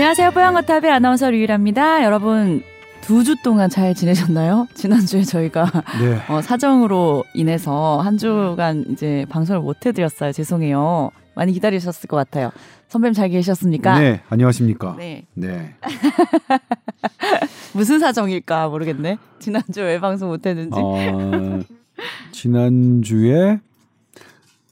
안녕하세요. 뽀양거탑의 아나운서 류일합니다. 여러분 두 주 동안 잘 지내셨나요? 지난주에 저희가 네. 어, 사정으로 인해서 한 주간 이제 방송을 못 해드렸어요. 죄송해요. 많이 기다리셨을 것 같아요. 선배님 잘 계셨습니까? 네, 안녕하십니까. 네. 네. 무슨 사정일까 모르겠네. 지난주 왜 방송 못 했는지. 어, 지난주에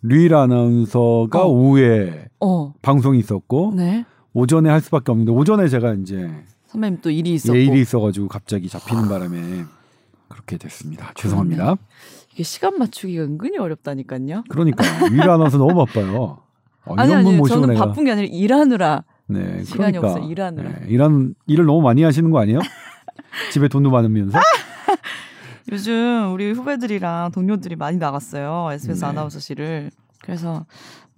류일 아나운서가 어. 오후에 어. 방송이 있었고 네. 오전에 할 수밖에 없는데 오전에 제가 이제 선배님 또 일이 있었고. 예, 일이 있어가지고 갑자기 잡히는 바람에 그렇게 됐습니다. 죄송합니다. 이게 시간 맞추기가 은근히 어렵다니까요. 그러니까 류일 아나운서 너무 바빠요. 어, 아니 아니 저는 내가 바쁜 게 아니라 일하느라 네, 시간이 그러니까, 없어요, 일하느라. 네, 일하는 일을 너무 많이 하시는 거 아니에요? 집에 돈도 많으면서 요즘 우리 후배들이랑 동료들이 많이 나갔어요. SBS 네. 아나운서실을. 그래서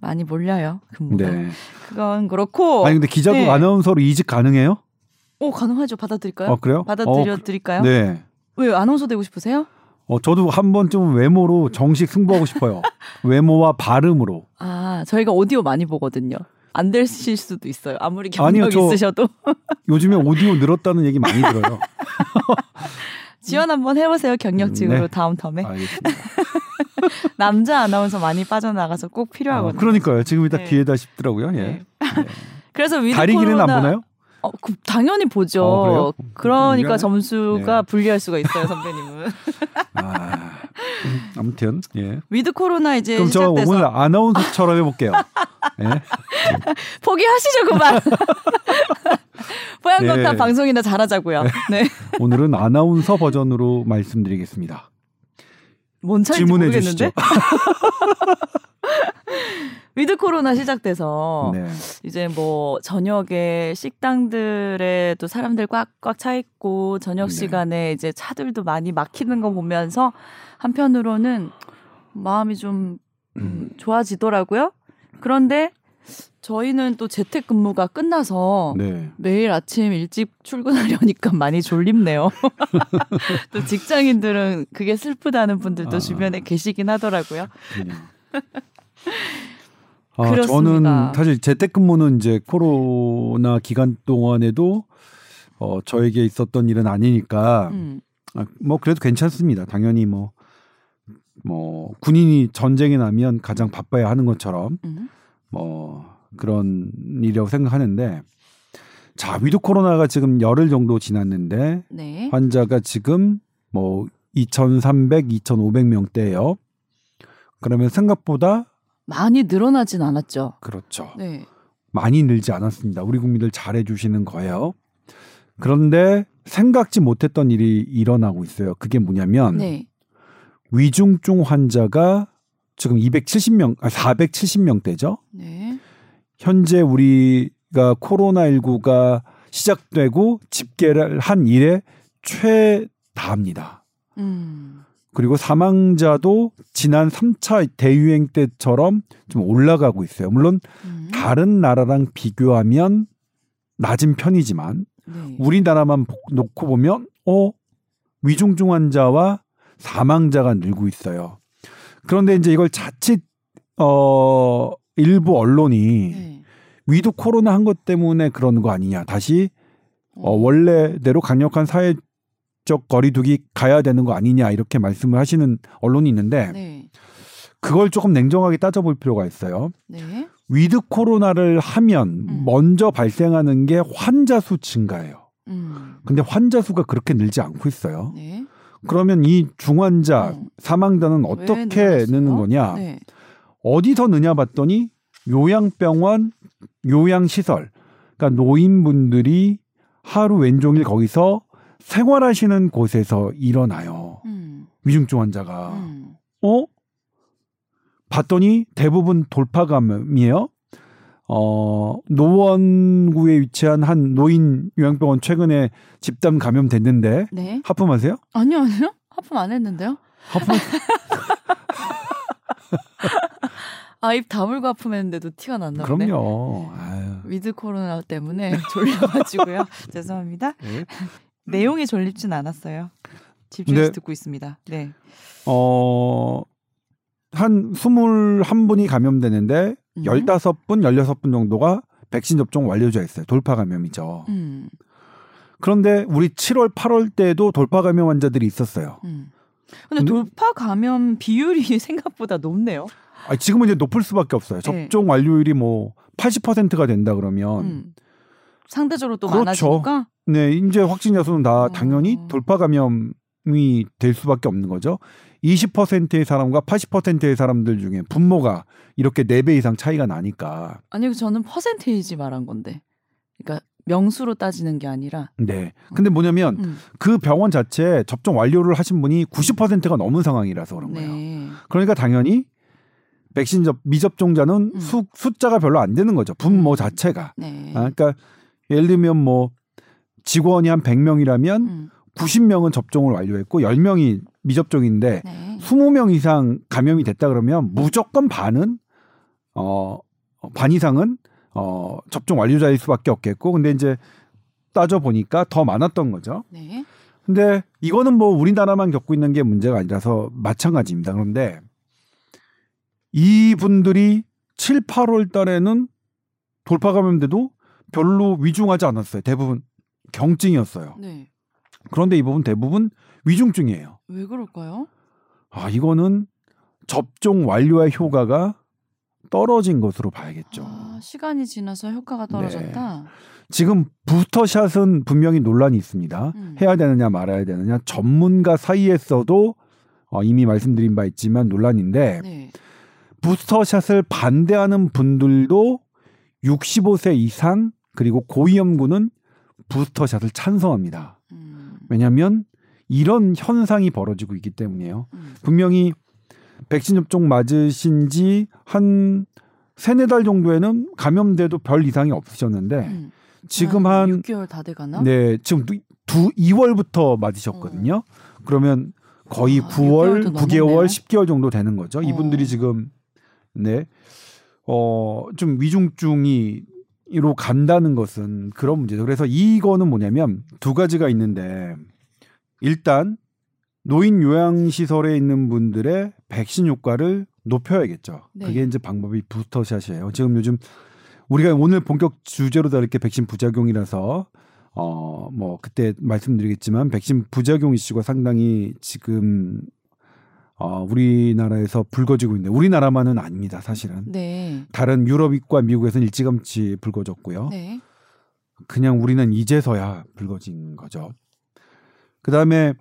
많이 몰려요. 근무가. 네. 그건 그렇고. 아니 근데 기자도 네. 아나운서로 이직 가능해요? 오 가능하죠. 받아드릴까요? 어 그래요? 받아들여 어, 드릴까요? 네. 왜 아나운서 되고 싶으세요? 어 저도 한 번쯤 외모로 정식 승부하고 싶어요. 외모와 발음으로. 아 저희가 오디오 많이 보거든요. 안 되실 수도 있어요. 아무리 아니요, 경력 저- 있으셔도 요즘에 오디오 늘었다는 얘기 많이 들어요. 지원 한번 해보세요. 경력직으로 네. 다음 텀에 알겠습니다. 남자 아나운서 많이 빠져나가서 꼭 어, 필요하거든요. 그러니까요. 지금 이따 네. 기회다 싶더라고요. 예. 네. 그래서 위드 다리 길이는 안 코로나- 보나요? 어, 그, 당연히 보죠. 어? 그러니까. 점수가 네. 불리할 수가 있어요, 선배님은. 아, 음, 아무튼 예. 위드 코로나 이제 그럼 저 시작돼서 오늘 아나운서처럼 해볼게요. 예. 포기하시죠 그만. 뽀얀 거탑 네. 방송이나 잘하자고요. 네. 오늘은 아나운서 버전으로 말씀드리겠습니다. 뭔 차인지 질문해 모르겠는데. 위드 코로나 시작돼서 네. 이제 뭐 저녁에 식당들에도 사람들 꽉꽉 차 있고 저녁 네. 시간에 이제 차들도 많이 막히는 거 보면서 한편으로는 마음이 좀 음, 좋아지더라고요. 그런데 저희는 또 재택근무가 끝나서 네. 매일 아침 일찍 출근하려니까 많이 졸립네요. 또 직장인들은 그게 슬프다는 분들도 아. 주변에 계시긴 하더라고요. 아, 그렇습니다. 저는 사실 재택근무는 이제 코로나 기간 동안에도 어, 저에게 있었던 일은 아니니까 음. 아, 뭐 그래도 괜찮습니다. 당연히 뭐, 뭐 군인이 전쟁에 나면 가장 바빠야 하는 것처럼 음. 뭐 그런 일이라고 생각하는데 자 위드 코로나가 지금 열흘 정도 지났는데 네. 환자가 지금 뭐 2,300, 2,500명대예요. 그러면 생각보다 많이 늘어나진 않았죠. 그렇죠. 네. 많이 늘지 않았습니다. 우리 국민들 잘해 주시는 거예요. 그런데 생각지 못했던 일이 일어나고 있어요. 그게 뭐냐면 네. 위중증 환자가 지금 270명, 아, 470명대죠. 네. 현재 우리가 코로나19가 시작되고 집계를 한 이래 최다입니다. 음. 그리고 사망자도 지난 3차 대유행 때처럼 좀 올라가고 있어요. 물론 음. 다른 나라랑 비교하면 낮은 편이지만 네. 우리나라만 보- 놓고 보면 어 위중증 환자와 사망자가 늘고 있어요. 그런데 이제 이걸 자칫 어 일부 언론이 네. 위드 코로나 한 것 때문에 그러는 거 아니냐. 다시 어, 어. 원래대로 강력한 사회적 거리두기 가야 되는 거 아니냐 이렇게 말씀을 하시는 언론이 있는데 네. 그걸 조금 냉정하게 따져볼 필요가 있어요. 네. 위드 코로나를 하면 음. 먼저 발생하는 게 환자 수 증가예요. 음. 근데 환자 수가 그렇게 늘지 않고 있어요. 네. 그러면 이 중환자, 음. 사망자는 왜 어떻게? 느는 거냐? 네. 어디서 느냐 봤더니 요양병원, 요양시설, 그러니까 노인분들이 하루 왼종일 거기서 생활하시는 곳에서 일어나요. 음. 위중증 환자가. 음. 어? 봤더니 대부분 돌파 감염이에요. 어, 노원구에 위치한 한 노인 요양병원 최근에 집단 감염됐는데 네. 하품하세요? 아니요, 아니요. 하품 안 했는데요. 하품 아, 입 다물고 하품했는데도 티가 났나 보네. 그럼요. 아유. 위드 코로나 때문에 졸려가지고요. 죄송합니다. 네. 내용이 졸립진 않았어요. 집중해서 네. 듣고 있습니다. 네. 어, 한 21분이 감염되는데 음. 15분, 16분 정도가 백신 접종 완료자 있어요. 돌파 감염이죠. 음. 그런데 우리 7월, 8월 때도 돌파 감염 환자들이 있었어요. 음. 근데 근데- 돌파 감염 비율이 생각보다 높네요. 아, 지금은 이제 높을 수밖에 없어요. 네. 접종 완료율이 뭐 80%가 된다 그러면 음. 상대적으로 또 그렇죠. 많아지니까 네, 이제 확진자 수는 다 어. 당연히 돌파 감염이 될 수밖에 없는 거죠. 20%의 사람과 80%의 사람들 중에 분모가 이렇게 4배 이상 차이가 나니까. 아니 저는 퍼센테이지 말한 건데. 그러니까 명수로 따지는 게 아니라 네. 근데 뭐냐면 음. 그 병원 자체에 접종 완료를 하신 분이 90%가 넘은 상황이라서 그런 거예요. 네. 그러니까 당연히 백신 접 미접종자는 음. 수, 숫자가 별로 안 되는 거죠. 분모 음. 자체가. 네. 아, 그러니까 예를 들면 뭐 직원이 한 100명이라면 음. 90명은 접종을 완료했고 10명이 미접종인데 네. 20명 이상 감염이 됐다 그러면 무조건 반은 어, 반 이상은 어, 접종 완료자일 수밖에 없겠고 근데 이제 따져 보니까 더 많았던 거죠. 네. 근데 이거는 뭐 우리나라만 겪고 있는 게 문제가 아니라서 마찬가지입니다. 그런데 이분들이 7, 8월 달에는 돌파 감염돼도 별로 위중하지 않았어요. 대부분 경증이었어요. 네. 그런데 이 부분 대부분 위중증이에요. 왜 그럴까요? 아, 이거는 접종 완료의 효과가 떨어진 것으로 봐야겠죠. 아, 시간이 지나서 효과가 네. 떨어졌다. 지금 부스터샷은 분명히 논란이 있습니다. 음. 해야 되느냐 말아야 되느냐 전문가 사이에서도 어, 이미 말씀드린 바 있지만 논란인데 네. 부스터샷을 반대하는 분들도 65세 이상 그리고 고위험군은 부스터샷을 찬성합니다. 음. 왜냐하면 이런 현상이 벌어지고 있기 때문이에요. 음. 분명히 백신 접종 맞으신 지 한 세네 달 정도에는 감염돼도 별 이상이 없으셨는데 음. 지금 한 6개월 다 돼가나? 네, 지금 두, 두 2월부터 맞으셨거든요. 그러면 거의 아, 9월, 6개월도 9개월, 넘었네요. 10개월 정도 되는 거죠. 이분들이 어. 지금 네. 어, 좀 위중증이 로 간다는 것은 그런 문제죠. 그래서 이거는 뭐냐면 두 가지가 있는데 일단 노인 요양 시설에 있는 분들의 백신 효과를 높여야겠죠. 네. 그게 이제 방법이 부스터샷이에요. 지금 요즘 우리가 오늘 본격 주제로 다룰 게 백신 부작용이라서 어 뭐 그때 말씀드리겠지만 백신 부작용 이슈가 상당히 지금 어 우리나라에서 불거지고 있는데 우리나라만은 아닙니다, 사실은. 네. 다른 유럽과 미국에서는 일찌감치 불거졌고요. 네. 그냥 우리는 이제서야 불거진 거죠. 그다음에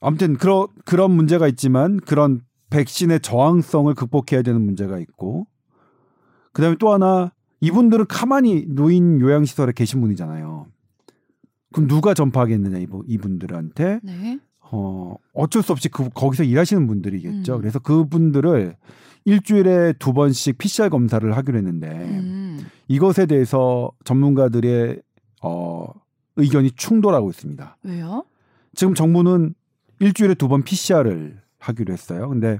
아무튼 그런 그런 문제가 있지만 그런 백신의 저항성을 극복해야 되는 문제가 있고 그다음에 또 하나 이분들은 가만히 노인 요양 시설에 계신 분이잖아요. 그럼 누가 전파하겠느냐 이분 이분들한테 네. 어 어쩔 수 없이 그 거기서 일하시는 분들이겠죠. 음. 그래서 그분들을 일주일에 두 번씩 PCR 검사를 하기로 했는데 음. 이것에 대해서 전문가들의 어, 의견이 충돌하고 있습니다. 왜요? 지금 정부는 일주일에 두 번 PCR을 하기로 했어요. 근데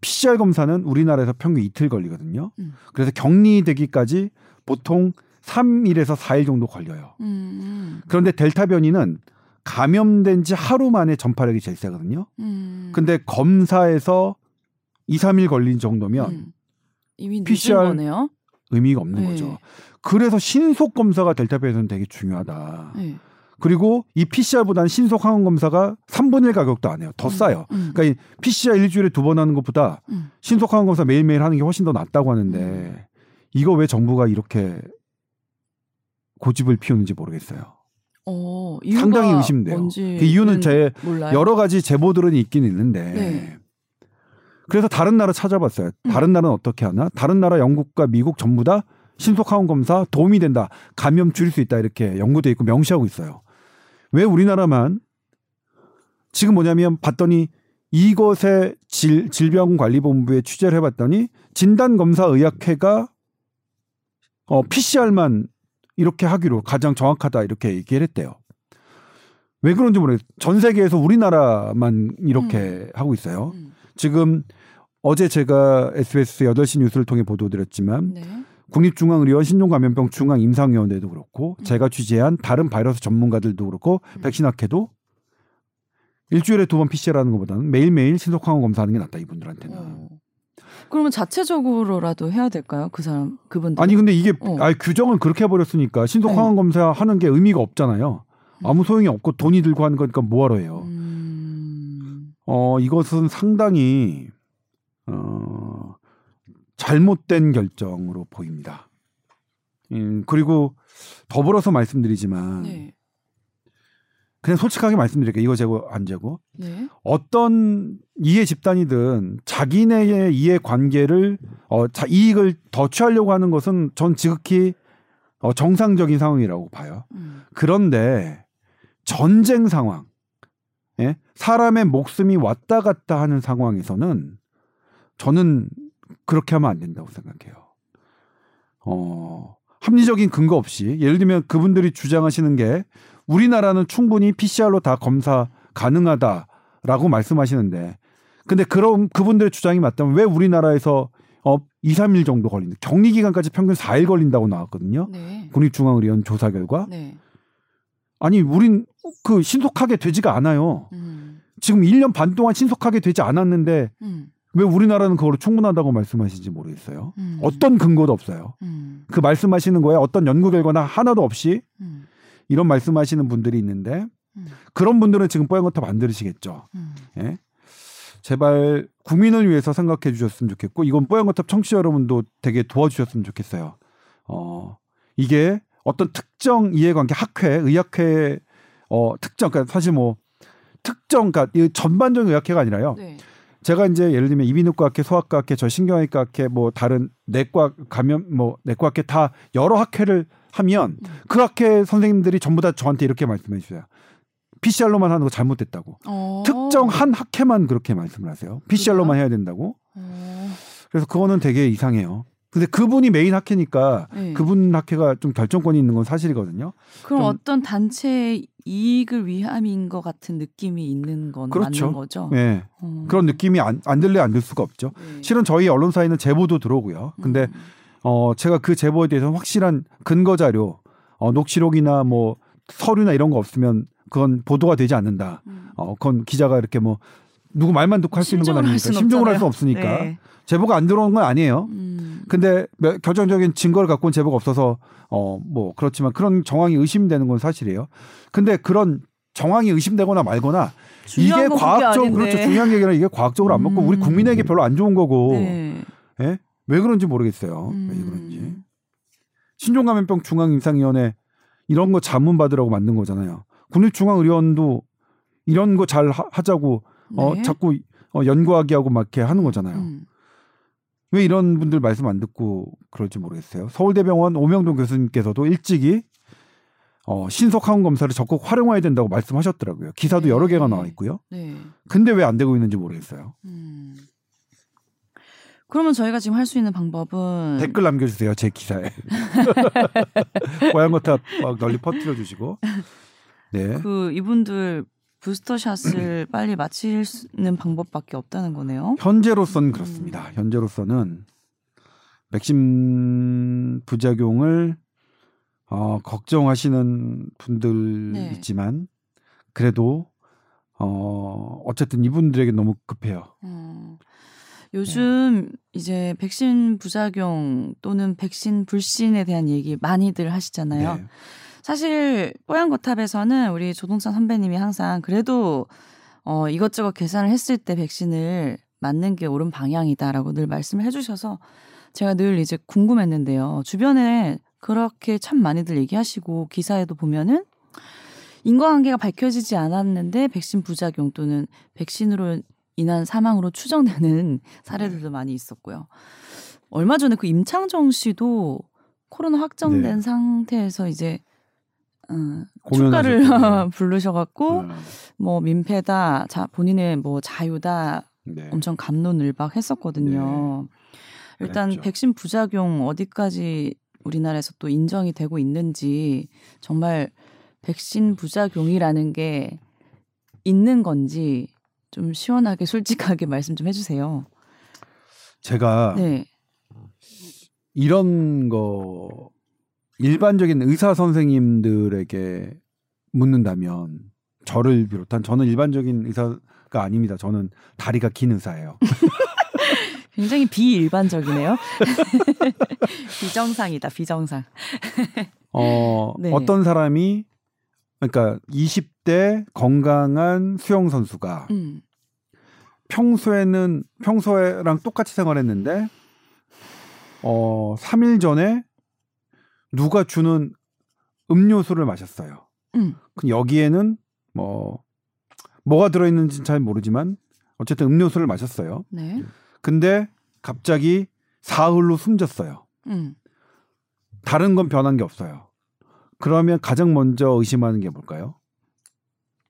PCR 검사는 우리나라에서 평균 이틀 걸리거든요. 음. 그래서 격리되기까지 보통 3일에서 4일 정도 걸려요. 음. 그런데 델타 변이는 감염된 지 하루 만에 전파력이 제일 세거든요. 음. 근데 검사에서 2, 3일 걸린 정도면 음. 이미 늦은 PCR 거네요. 의미가 없는 네. 거죠. 그래서 신속 검사가 델타 변이는 되게 중요하다. 네. 그리고 이 PCR보다는 신속 항원 검사가 3분의 1 가격도 안 해요. 더 음. 싸요. 음. 그러니까 이 PCR 일주일에 두 번 하는 것보다 음. 신속 항원 검사 매일매일 하는 게 훨씬 더 낫다고 하는데 음. 이거 왜 정부가 이렇게 고집을 피우는지 모르겠어요. 어, 상당히 의심돼요. 그 이유는 제 몰라요. 여러 가지 제보들은 있긴 있는데 네. 그래서 다른 나라 찾아봤어요. 음. 다른 나라는 어떻게 하나? 다른 나라 영국과 미국 전부 다 신속 항원 검사 도움이 된다. 감염 줄일 수 있다. 이렇게 연구돼 있고 명시하고 있어요. 왜 우리나라만 지금 뭐냐면 봤더니 이것의 질, 질병관리본부에 취재를 해봤더니 진단검사의학회가 어, PCR만 이렇게 하기로 가장 정확하다 이렇게 얘기를 했대요. 왜 그런지 모르겠어요. 전 세계에서 우리나라만 이렇게 하고 있어요. 음. 지금 어제 제가 SBS 8시 뉴스를 통해 보도드렸지만 네. 국립중앙의료원 신종감염병 중앙임상위원회도 그렇고 음. 제가 취재한 다른 바이러스 전문가들도 그렇고 음. 백신 학회도 일주일에 두 번 PCR 하는 것보다는 매일매일 신속항원 검사하는 게 낫다 이분들한테는. 어. 그러면 자체적으로라도 해야 될까요? 그 사람 그분들 아니 근데 이게 어. 아니, 규정을 그렇게 해버렸으니까 신속 네. 항원 검사 하는 게 의미가 없잖아요. 아무 소용이 없고 돈이 들고 하는 거니까 뭐하러 해요. 음, 어 이것은 상당히 어 잘못된 결정으로 보입니다. 음, 그리고 더불어서 말씀드리지만 네. 그냥 솔직하게 말씀드릴게요. 이거 재고 안 재고 네. 어떤 이해 집단이든 자기네의 이해 관계를 어, 자, 이익을 더 취하려고 하는 것은 전 지극히 어, 정상적인 상황이라고 봐요. 음. 그런데 전쟁 상황, 예? 사람의 목숨이 왔다 갔다 하는 상황에서는 저는 그렇게 하면 안 된다고 생각해요. 어, 합리적인 근거 없이 예를 들면 그분들이 주장하시는 게 우리나라는 충분히 PCR로 다 검사 가능하다라고 말씀하시는데 근데 그럼 그분들의 주장이 맞다면 왜 우리나라에서 어 2, 3일 정도 걸린다. 격리 기간까지 평균 4일 걸린다고 나왔거든요. 네. 국립중앙의료원 조사 결과. 네. 아니, 우린 그 신속하게 되지가 않아요. 음. 지금 1년 반 동안 신속하게 되지 않았는데 음. 왜 우리나라는 그거로 충분하다고 말씀하시는지 모르겠어요. 음. 어떤 근거도 없어요. 음. 그 말씀하시는 거에 어떤 연구 결과나 하나도 없이 음. 이런 말씀하시는 분들이 있는데 음. 그런 분들은 지금 뽀얀거탑 안 들으시겠죠. 음. 예? 제발 국민을 위해서 생각해 주셨으면 좋겠고 이건 뽀얀거탑 청취자 여러분도 되게 도와주셨으면 좋겠어요. 어 이게 어떤 특정 이해관계 학회, 의학회 어 특정 그러니까 사실 뭐 특정 그러니까 이 전반적인 의학회가 아니라요. 네. 제가 이제 예를 들면 이비인후과학회, 소아과학회, 저 신경외과학회, 뭐 다른 내과 감염 뭐 내과학회 다 여러 학회를 하면 음. 그 학회 선생님들이 전부 다 저한테 이렇게 말씀해 주세요. PCR로만 하는 거 잘못됐다고. 어. 특정 한 학회만 그렇게 말씀을 하세요. PCR로만 해야 된다고. 어. 그래서 그거는 되게 이상해요. 근데 그분이 메인 학회니까 네. 그분 학회가 좀 결정권이 있는 건 사실이거든요. 그럼 좀- 어떤 단체의 이익을 위함인 것 같은 느낌이 있는 건 그렇죠. 맞는 거죠. 예. 어. 그런 느낌이 안, 안 들래 안 들 수가 없죠. 네. 실은 저희 언론사에는 제보도 들어오고요. 근데 음. 어 제가 그 제보에 대해서 확실한 근거 자료, 어 녹취록이나 뭐 서류나 이런 거 없으면 그건 보도가 되지 않는다. 음. 어 그건 기자가 이렇게 뭐 누구 말만 듣고 할 수 있는 건 아니니까 심정을 할 수. 없으니까 네. 제보가 안 들어온 건 아니에요. 음. 근데 몇- 결정적인 증거를 갖고 온 제보가 없어서 어 뭐 그렇지만 그런 정황이 의심되는 건 사실이에요. 근데 그런 정황이 의심되거나 말거나 이게 아닌데. 그렇죠 중요한 게 아니라 이게 과학적으로 안 맞고 우리 음. 국민에게 별로 안 좋은 거고 네. 예? 왜 그런지 모르겠어요. 왜 음. 그런지 신종감염병 중앙임상위원회 이런 거 자문 받으라고 만든 거잖아요. 국립중앙의료원도 이런 거 잘 하자고 어 네. 자꾸 어, 연구하게 하고 막 이렇게 하는 거잖아요. 음. 왜 이런 분들 말씀 안 듣고 그럴지 모르겠어요. 서울대병원 오명동 교수님께서도 일찍이 어, 신속항원 검사를 적극 활용해야 된다고 말씀하셨더라고요. 기사도 여러 개가 나와 있고요. 네. 근데 왜 안 되고 있는지 모르겠어요. 음. 그러면 저희가 지금 할 수 있는 방법은 댓글 남겨주세요 제 기사에. 고양거탑 막 널리 퍼뜨려 주시고. 네. 그 이분들 부스터샷을 빨리 마치는 방법밖에 없다는 거네요. 현재로서는 그렇습니다. 현재로서는 백신 부작용을 어, 걱정하시는 분들 네. 있지만 그래도 어, 어쨌든 이분들에게 너무 급해요. 어, 요즘 이제 백신 부작용 또는 백신 불신에 대한 얘기 많이들 하시잖아요. 네. 사실 뽀얀거탑에서는 우리 조동찬 선배님이 항상 그래도 어, 이것저것 계산을 했을 때 백신을 맞는 게 옳은 방향이다라고 늘 말씀을 해주셔서 제가 늘 이제 궁금했는데요. 주변에 그렇게 참 많이들 얘기하시고 기사에도 보면은 인과관계가 밝혀지지 않았는데 백신 부작용 또는 백신으로 인한 사망으로 추정되는 사례들도 많이 있었고요. 얼마 전에 그 임창정 씨도 코로나 확정된 네. 상태에서 이제 어, 공연하셨잖아요. 축가를 부르셔갖고 네. 뭐 민폐다, 자 본인의 뭐 자유다 네. 엄청 감론을박했었거든요. 일단 그랬죠. 백신 부작용 어디까지 우리나라에서 또 인정이 되고 있는지 정말 백신 부작용이라는 게 있는 건지 좀 시원하게 솔직하게 말씀 좀 해주세요. 제가 네, 이런 거 일반적인 의사 선생님들에게 묻는다면 저를 비롯한 저는 일반적인 의사가 아닙니다. 저는 다리가 긴 의사예요. 굉장히 비일반적이네요. 비정상이다, 비정상. 어, 네. 어떤 사람이 그러니까 20 대 건강한 수영 선수가 음. 평소에는 평소에랑 똑같이 생활했는데 어 3일 전에 누가 주는 음료수를 마셨어요. 음. 그 여기에는 뭐 뭐가 들어 있는지는 잘 모르지만 어쨌든 음료수를 마셨어요. 네. 근데 갑자기 사흘로 숨졌어요. 음. 다른 건 변한 게 없어요. 그러면 가장 먼저 의심하는 게 뭘까요?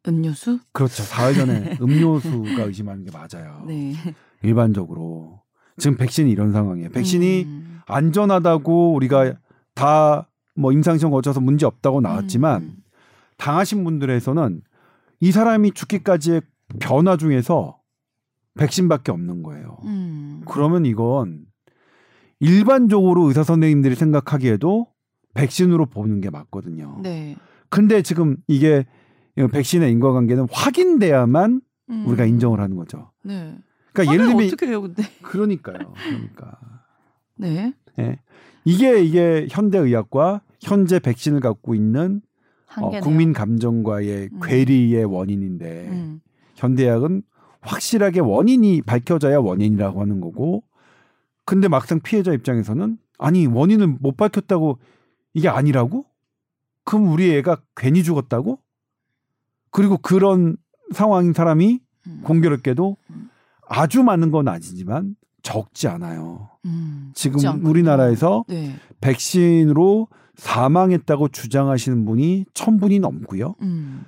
음료수? 그렇죠. 사흘 전에 음료수가 의심하는 게 맞아요. 네. 일반적으로 지금 백신이 이런 상황이에요. 백신이 음. 안전하다고 우리가 다 뭐 임상시험 거쳐서 문제 없다고 나왔지만 음. 당하신 분들에서는 이 사람이 죽기까지의 변화 중에서 백신밖에 없는 거예요. 음. 그러면 이건 일반적으로 의사 선생님들이 생각하기에도 백신으로 보는 게 맞거든요. 네. 근데 지금 이게 백신의 인과관계는 확인돼야만 음. 우리가 인정을 하는 거죠. 네. 그러니까 예를 들면 어떻게 해요, 근데? 그러니까요. 그러니까 네. 예. 이게 이게 현대 의학과 현재 백신을 갖고 있는 어. 국민 감정과의 음. 괴리의 원인인데 음. 현대의학은 확실하게 원인이 밝혀져야 원인이라고 하는 거고 근데 막상 피해자 입장에서는 아니 원인을 못 밝혔다고 이게 아니라고? 그럼 우리 애가 괜히 죽었다고? 그리고 그런 상황인 사람이 음. 공교롭게도 음. 아주 많은 건 아니지만 적지 않아요. 음. 지금 않군요. 우리나라에서 네. 백신으로 사망했다고 주장하시는 분이 천 분이 넘고요. 음.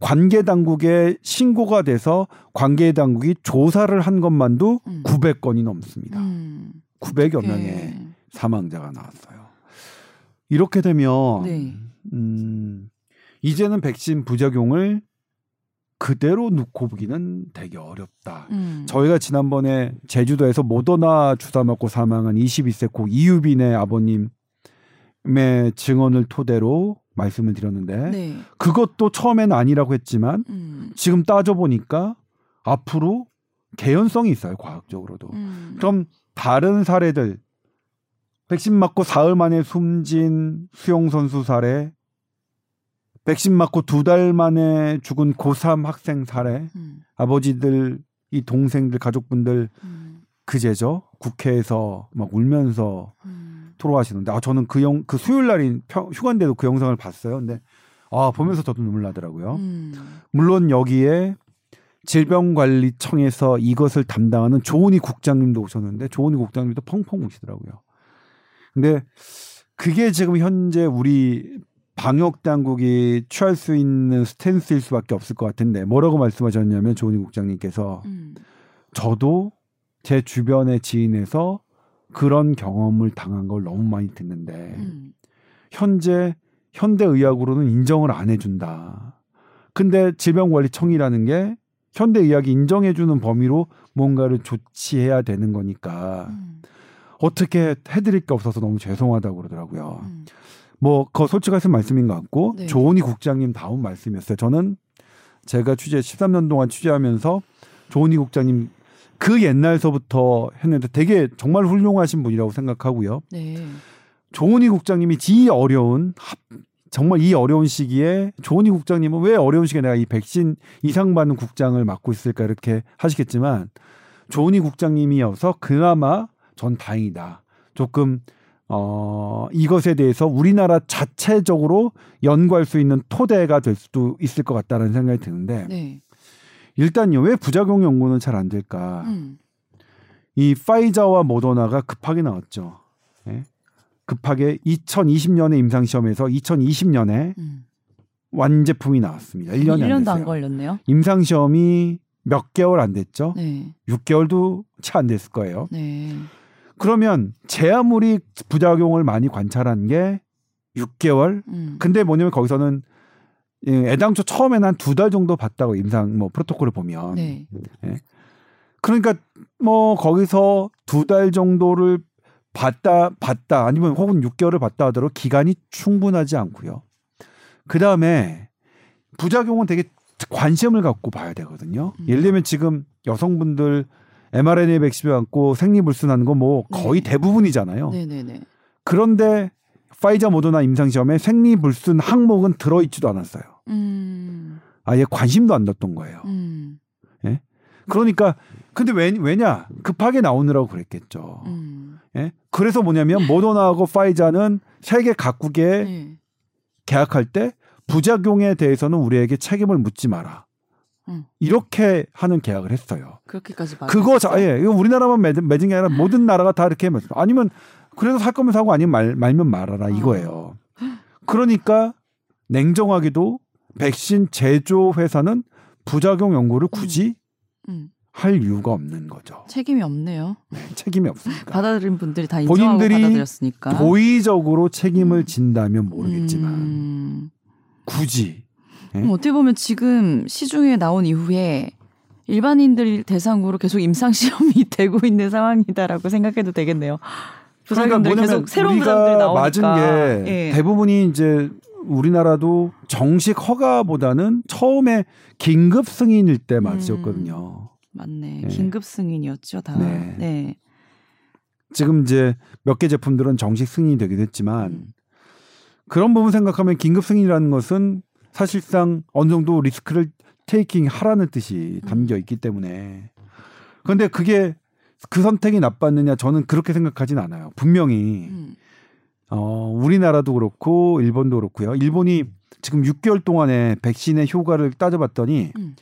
관계 당국에 신고가 돼서 관계 당국이 조사를 한 것만도 음. 900건이 넘습니다. 음. 900여 네. 명의 사망자가 나왔어요. 이렇게 되면 네. 음, 이제는 백신 부작용을 그대로 놓고 보기는 되게 어렵다. 음. 저희가 지난번에 제주도에서 모더나 주사 맞고 사망한 22세 고 이유빈의 아버님의 증언을 토대로 말씀을 드렸는데 네. 그것도 처음에는 아니라고 했지만 음. 지금 따져 보니까 앞으로 개연성이 있어요 과학적으로도. 음. 그럼 다른 사례들 백신 맞고 사흘 만에 숨진 수영 선수 사례, 백신 맞고 두 달 만에 죽은 고3 학생 사례, 음. 아버지들 이 동생들 가족분들 음. 그제죠 국회에서 막 울면서 음. 토로하시는데 아 저는 그 영 그 수요일 날인 평- 휴관데도 그 영상을 봤어요. 근데 아 보면서 저도 눈물 나더라고요. 음. 물론 여기에 질병관리청에서 이것을 담당하는 조은희 국장님도 오셨는데 조은희 국장님도 펑펑 우시더라고요. 근데 그게 지금 현재 우리 방역 당국이 취할 수 있는 스탠스일 수밖에 없을 것 같은데 뭐라고 말씀하셨냐면 조은희 국장님께서 음. 저도 제 주변의 지인에서 그런 경험을 당한 걸 너무 많이 듣는데 음. 현재 현대 의학으로는 인정을 안 해준다. 근데 질병관리청이라는 게 현대 의학이 인정해주는 범위로 뭔가를 조치해야 되는 거니까 음. 어떻게 해드릴 게 없어서 너무 죄송하다고 그러더라고요. 음. 뭐, 그 솔직하신 말씀인 것 같고, 네. 조은희 국장님 다운 말씀이었어요. 저는 제가 취재, 13년 동안 취재하면서 조은희 국장님 그 옛날서부터 했는데 되게 정말 훌륭하신 분이라고 생각하고요. 네. 조은희 국장님이 이 어려운, 합- 정말 이 어려운 시기에 조은희 국장님은 왜 어려운 시기에 내가 이 백신 이상 받는 국장을 맡고 있을까 이렇게 하시겠지만 조은희 국장님이어서 그나마 전 다행이다. 조금 어 이것에 대해서 우리나라 자체적으로 연구할 수 있는 토대가 될 수도 있을 것 같다는 생각이 드는데 네. 일단요 왜 부작용 연구는 잘 안 될까? 음. 이 파이자와 모더나가 급하게 나왔죠. 예? 급하게 2020년에 임상 시험에서 2020년에 음. 완제품이 나왔습니다. 1년이 안 1년도 됐어요. 안 걸렸네요. 임상 시험이 몇 개월 안 됐죠. 네. 6개월도 채 안 됐을 거예요. 네. 그러면 제 아무리 부작용을 많이 관찰한 게 6개월. 음. 근데 뭐냐면 거기서는 예, 애당초 처음에는 한 두 달 정도 봤다고 임상 뭐 프로토콜을 보면. 네. 그러니까 뭐 거기서 두 달 정도를 봤다 봤다 아니면 혹은 6개월을 봤다 하더라도 기간이 충분하지 않고요. 그 다음에 부작용은 되게 관심을 갖고 봐야 되거든요. 음. 예를 들면 지금 여성분들에 mRNA 백신 맞고 생리불순하는 거뭐 거의 네. 대부분이잖아요. 네네네. 그런데 파이자 모더나 임상 시험에 생리불순 항목은 들어있지도 않았어요. 음. 아예 관심도 안 뒀던 거예요. 음. 그러니까 근데 왜, 왜냐 급하게 나오느라고 그랬겠죠. 음. 예? 그래서 뭐냐면 모더나하고 파이자는 세계 각국에 네. 계약할 때 부작용에 대해서는 우리에게 책임을 묻지 마라. 음. 이렇게 하는 계약을 했어요. 그렇게까지 말. 그거 자, 예, 이거 우리나라만 맺은, 맺은 게 아니라 모든 나라가 다 이렇게 맺 아니면 그래서 살 거면 사고 아니면 말, 말면 말아라 이거예요. 그러니까 냉정하게도 백신 제조 회사는 부작용 연구를 굳이 음. 할 이유가 없는 거죠. 책임이 없네요. 네, 책임이 없으니까. 받아들인 분들이 다 인정하고 본인들이 받아들였으니까. 고의적으로 책임을 진다면 모르겠지만 음. 굳이 예? 그럼 어떻게 보면 지금 시중에 나온 이후에 일반인들 대상으로 계속 임상 시험이 되고 있는 상황이다라고 생각해도 되겠네요. 그러니까 뭐냐면 계속 새로운 부작용들이 우리가. 맞은 게 예. 대부분이 이제 우리나라도 정식 허가보다는 처음에 긴급 승인일 때 맞았거든요. 맞네. 네. 긴급 승인이었죠, 다. 네. 네. 지금 이제 몇 개 제품들은 정식 승인이 되기도 했지만 음. 그런 부분 생각하면 긴급 승인이라는 것은 사실상 어느 정도 리스크를 테이킹 하라는 뜻이 음. 담겨 있기 때문에 그런데 그게 그 선택이 나빴느냐 저는 그렇게 생각하진 않아요. 분명히 음. 어, 우리나라도 그렇고 일본도 그렇고요. 일본이 지금 6개월 동안에 백신의 효과를 따져봤더니 음.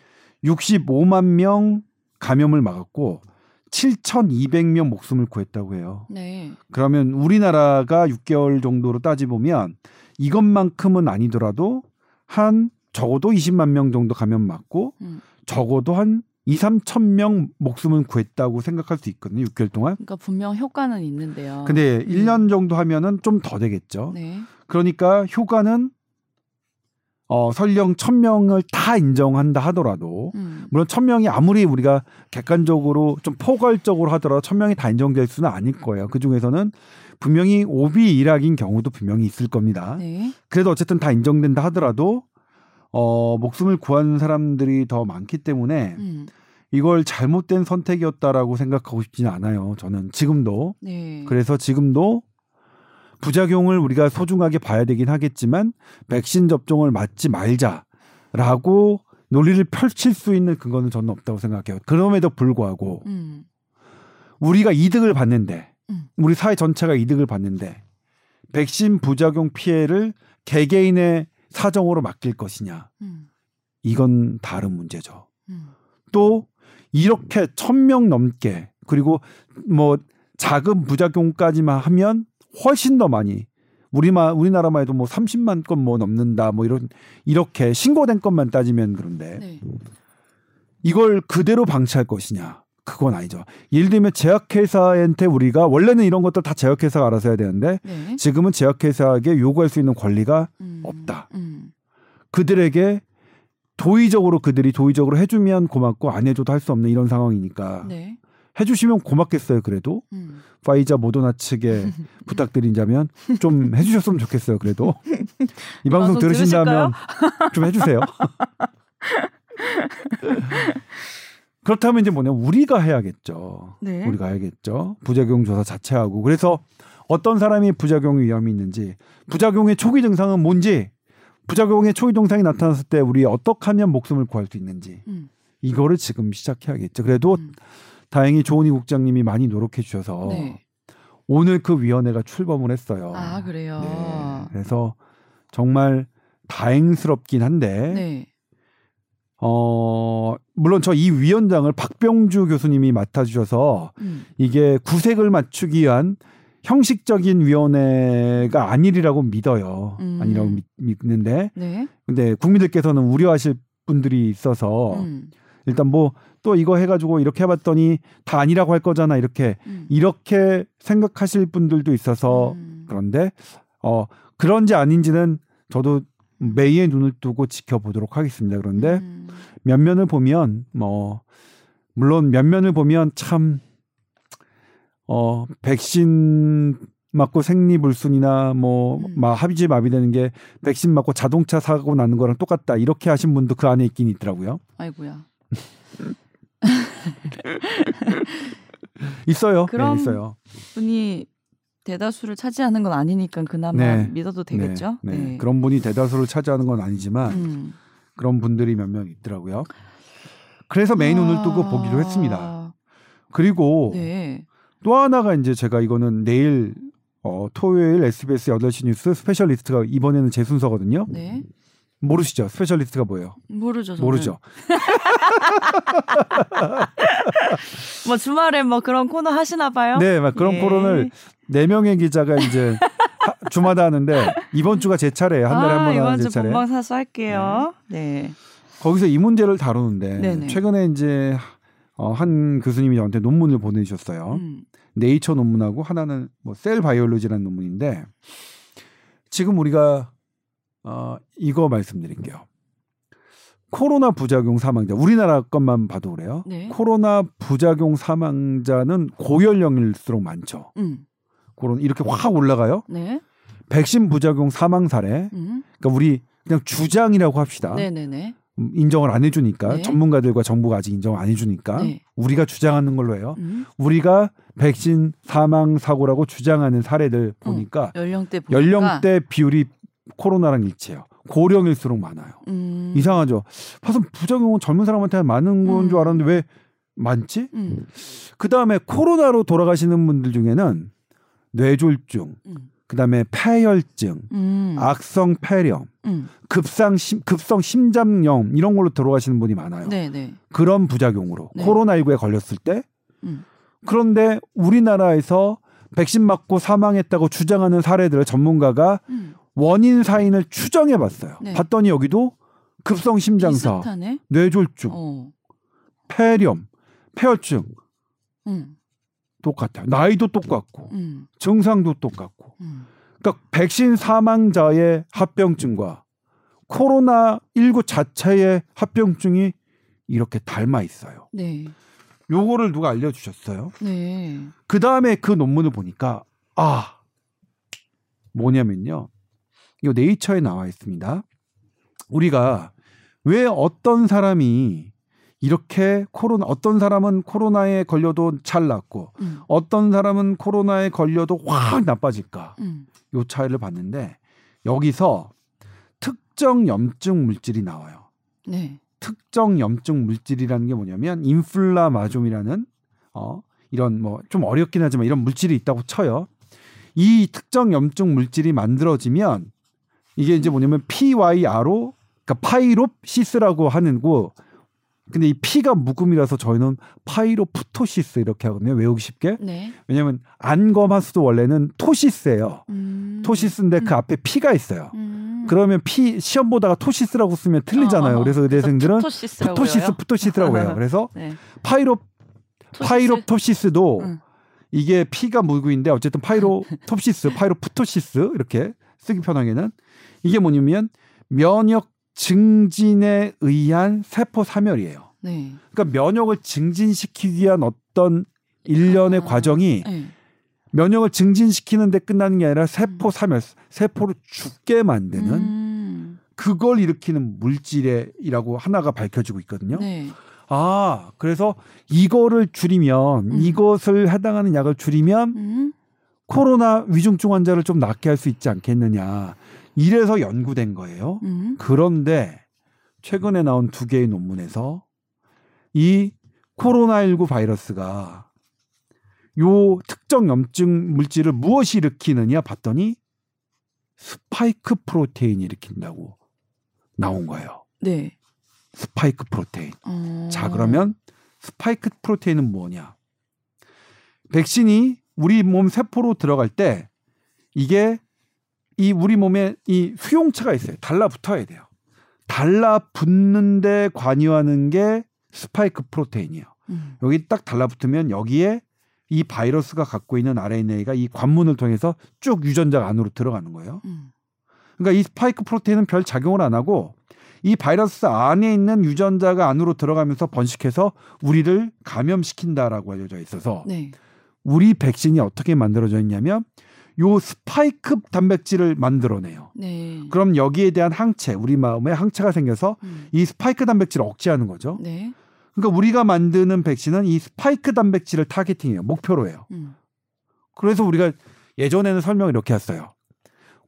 65만 명 감염을 막았고 7,200명 목숨을 구했다고 해요. 네. 그러면 우리나라가 6개월 정도로 따지보면 이것만큼은 아니더라도 한 적어도 20만 명 정도 감염 맞고 음. 적어도 한 2, 3천 명 목숨은 구했다고 생각할 수 있거든요. 6개월 동안. 그러니까 분명 효과는 있는데요. 근데 1년 정도 하면은 좀 더 되겠죠. 어. 네. 그러니까 효과는 어, 설령 1000명을 다 인정한다 하더라도 음. 물론 1000명이 아무리 우리가 객관적으로 좀 포괄적으로 하더라도 1000명이 다 인정될 수는 아닐 거예요. 그 중에서는 분명히 오비 일학인 경우도 분명히 있을 겁니다. 네. 그래도 어쨌든 다 인정된다 하더라도 어, 목숨을 구한 사람들이 더 많기 때문에 음. 이걸 잘못된 선택이었다라고 생각하고 싶지는 않아요. 저는 지금도. 네. 그래서 지금도 부작용을 우리가 소중하게 봐야 되긴 하겠지만 백신 접종을 맞지 말자라고 논리를 펼칠 수 있는 근거는 저는 없다고 생각해요. 그럼에도 불구하고 음. 우리가 이득을 받는데 음. 우리 사회 전체가 이득을 받는데 백신 부작용 피해를 개개인의 사정으로 맡길 것이냐 음. 이건 다른 문제죠. 음. 또 이렇게 천 명 넘게 그리고 뭐 작은 부작용까지만 하면 훨씬 더 많이 우리만 우리나라만 해도 뭐 30만 건 뭐 넘는다 뭐 이런 이렇게 신고된 것만 따지면 그런데 네. 이걸 그대로 방치할 것이냐 그건 아니죠. 예를 들면 제약회사한테 우리가 원래는 이런 것들 다 제약회사가 알아서 해야 되는데 네. 지금은 제약회사에게 요구할 수 있는 권리가 음. 없다. 음. 그들에게 도의적으로 그들이 도의적으로 해주면 고맙고 안 해줘도 할 수 없는 이런 상황이니까 네. 해주시면 고맙겠어요. 그래도 음. 파이자 모더나 측에 부탁드린다면 좀 해주셨으면 좋겠어요. 그래도 이 방송 방송 들으신다면 좀 해주세요. 그렇다면 이제 뭐냐 우리가 해야겠죠. 네. 우리가 해야겠죠. 부작용 조사 자체하고 그래서 어떤 사람이 부작용 위험이 있는지 부작용의 초기 증상은 뭔지 부작용의 초기 증상이 나타났을 때 우리 어떻게 하면 목숨을 구할 수 있는지 음. 이거를 지금 시작해야겠죠. 그래도 음. 다행히 조은희 국장님이 많이 노력해 주셔서 네. 오늘 그 위원회가 출범을 했어요. 아 그래요. 네. 그래서 정말 다행스럽긴 한데 네. 어 물론 저 이 위원장을 박병주 교수님이 맡아주셔서 음. 이게 구색을 맞추기 위한 형식적인 위원회가 아니리라고 믿어요. 음. 아니라고 믿, 믿는데 네. 근데 국민들께서는 우려하실 분들이 있어서 음. 일단 뭐 또 이거 해가지고 이렇게 해봤더니 다 아니라고 할 거잖아 이렇게 음. 이렇게 생각하실 분들도 있어서 음. 그런데 어 그런지 아닌지는 저도 매의 눈을 두고 지켜보도록 하겠습니다. 그런데 음. 면면을 보면 뭐 물론 면면을 보면 참 어, 백신 맞고 생리불순이나 뭐 음. 마, 합의제 마비되는 게 백신 맞고 자동차 사고 나는 거랑 똑같다 이렇게 하신 분도 그 안에 있긴 있더라고요. 아이고야. 있어요. 그럼- 네, 있어요. 분이 대다수를 차지하는 건 아니니까 그나마 네. 믿어도 되겠죠. 네, 네. 그런 분이 대다수를 차지하는 건 아니지만 음. 그런 분들이 몇 명 있더라고요. 그래서 메인 눈을 뜨고 아, 보기로 했습니다. 그리고 네. 또 하나가 이제 제가 이거는 내일 어, 토요일 SBS 8시 뉴스 specialist가 이번에는 제 순서거든요. 네. 모르시죠? specialist가 뭐예요? 모르죠. 저는. 모르죠. 뭐 주말에 뭐 그런 코너 하시나 봐요? 네, 막 그런 예. 코너를 네 명의 기자가 이제 하- 주마다 하는데 이번 주가 제 차례예요. 한 달에 아, 한번 이번 하는 제주 차례. 본방사수 할게요. 네. 거기서 이 문제를 다루는데 네네. 최근에 이제 어, 한 교수님이 저한테 논문을 보내주셨어요. 음. 네이처 논문하고 하나는 뭐 셀 바이올로지라는 논문인데 지금 우리가 어, 이거 말씀드릴게요. 코로나 부작용 사망자 우리나라 것만 봐도 그래요. 네. 코로나 부작용 사망자는 고연령일수록 많죠. 음. 그런 이렇게 확 올라가요. 네. 백신 부작용 사망 사례. 음. 그러니까 우리 그냥 주장이라고 합시다. 네네네. 음, 인정을 안 해주니까 네. 전문가들과 정부가 아직 인정 안 해주니까 네. 우리가 주장하는 걸로 해요. 음. 우리가 백신 사망 사고라고 주장하는 사례들 보니까 연령대 보니까. 연령대 비율이 코로나랑 일치해요. 고령일수록 많아요. 음. 이상하죠. 봐서 부작용은 젊은 사람한테 많은 건줄 음. 알았는데 왜 많지? 음. 그 다음에 코로나로 돌아가시는 분들 중에는 뇌졸중, 음. 그 다음에 폐혈증, 음. 악성 폐렴, 음. 급상 심, 급성 심장염 이런 걸로 돌아가시는 분이 많아요. 네네. 그런 부작용으로 네. 코로나19에 걸렸을 때 음. 그런데 우리나라에서 백신 맞고 사망했다고 주장하는 사례들을 전문가가 음. 원인 사인을 추정해 봤어요. 네. 봤더니 여기도 급성 심장사, 비슷하네. 뇌졸중, 어. 폐렴, 폐혈증 음. 똑같아요. 나이도 똑같고 음. 증상도 똑같고. 음. 그러니까 백신 사망자의 합병증과 코로나 19 자체의 합병증이 이렇게 닮아 있어요. 네. 요거를 누가 알려주셨어요? 네. 그 다음에 그 논문을 보니까 아 뭐냐면요. 이거 네이처에 나와 있습니다. 우리가 왜 어떤 사람이 이렇게 코로나 어떤 사람은 코로나에 걸려도 잘 낫고 음. 어떤 사람은 코로나에 걸려도 확 나빠질까? 음. 요 차이를 봤는데 여기서 특정 염증 물질이 나와요. 네. 특정 염증 물질이라는 게 뭐냐면 인플라마좀이라는 어 이런 뭐 좀 어렵긴 하지만 이런 물질이 있다고 쳐요. 이 특정 염증 물질이 만들어지면 이게 이제 뭐냐면 PYRO 그러니까 pyroptosis라고 하는 거 근데 이 P가 묵음이라서 저희는 pyroptosis 이렇게 하거든요. 외우기 쉽게. 네. 왜냐면 안검하수도 원래는 ptosis예요. 음. ptosis인데 그 음. 앞에 P가 있어요. 음. 그러면 P 시험 보다가 tosis라고 쓰면 틀리잖아요. 어, 어. 그래서 의대생들은 ptosis라고 ptosis 해요? ptosis라고 해요. 그래서 네. pyroptosis? 응. 이게 P가 묵음인데 어쨌든 pyroptosis, pyroptosis 이렇게 쓰기 편하게는 이게 뭐냐면 면역 증진에 의한 세포 사멸이에요. 네. 그러니까 면역을 증진시키기 위한 어떤 일련의 아. 과정이 네. 면역을 증진시키는데 끝나는 게 아니라 세포 사멸, 세포를 죽게 만드는 음. 그걸 일으키는 물질이라고 하나가 밝혀지고 있거든요. 네. 아, 그래서 이거를 줄이면 음. 이것을 해당하는 약을 줄이면 음. 코로나 위중증 환자를 좀 낫게 할 수 있지 않겠느냐. 이래서 연구된 거예요. 음. 그런데 최근에 나온 두 개의 논문에서 이 코로나19 바이러스가 요 특정 염증 물질을 무엇이 일으키느냐 봤더니 스파이크 프로테인이 일으킨다고 나온 거예요. 네. spike protein. 어. 자, 그러면 spike protein은 뭐냐? 백신이 우리 몸 세포로 들어갈 때 이게 이 우리 몸에 이 수용체가 있어요. 달라붙어야 돼요. 달라붙는데 관여하는 게 spike protein이에요. 음. 여기 딱 달라붙으면 여기에 이 바이러스가 갖고 있는 RNA가 이 관문을 통해서 쭉 유전자 안으로 들어가는 거예요. 음. 그러니까 이 spike protein은 별 작용을 안 하고 이 바이러스 안에 있는 유전자가 안으로 들어가면서 번식해서 우리를 감염시킨다라고 알려져 있어서 네. 우리 백신이 어떻게 만들어져 있냐면 요 스파이크 단백질을 만들어내요. 네. 그럼 여기에 대한 항체, 우리 몸 안에 항체가 생겨서 음. 이 스파이크 단백질을 억제하는 거죠. 네. 그러니까 우리가 만드는 백신은 이 스파이크 단백질을 targeting해요. 목표로 해요. 음. 그래서 우리가 예전에는 설명을 이렇게 했어요.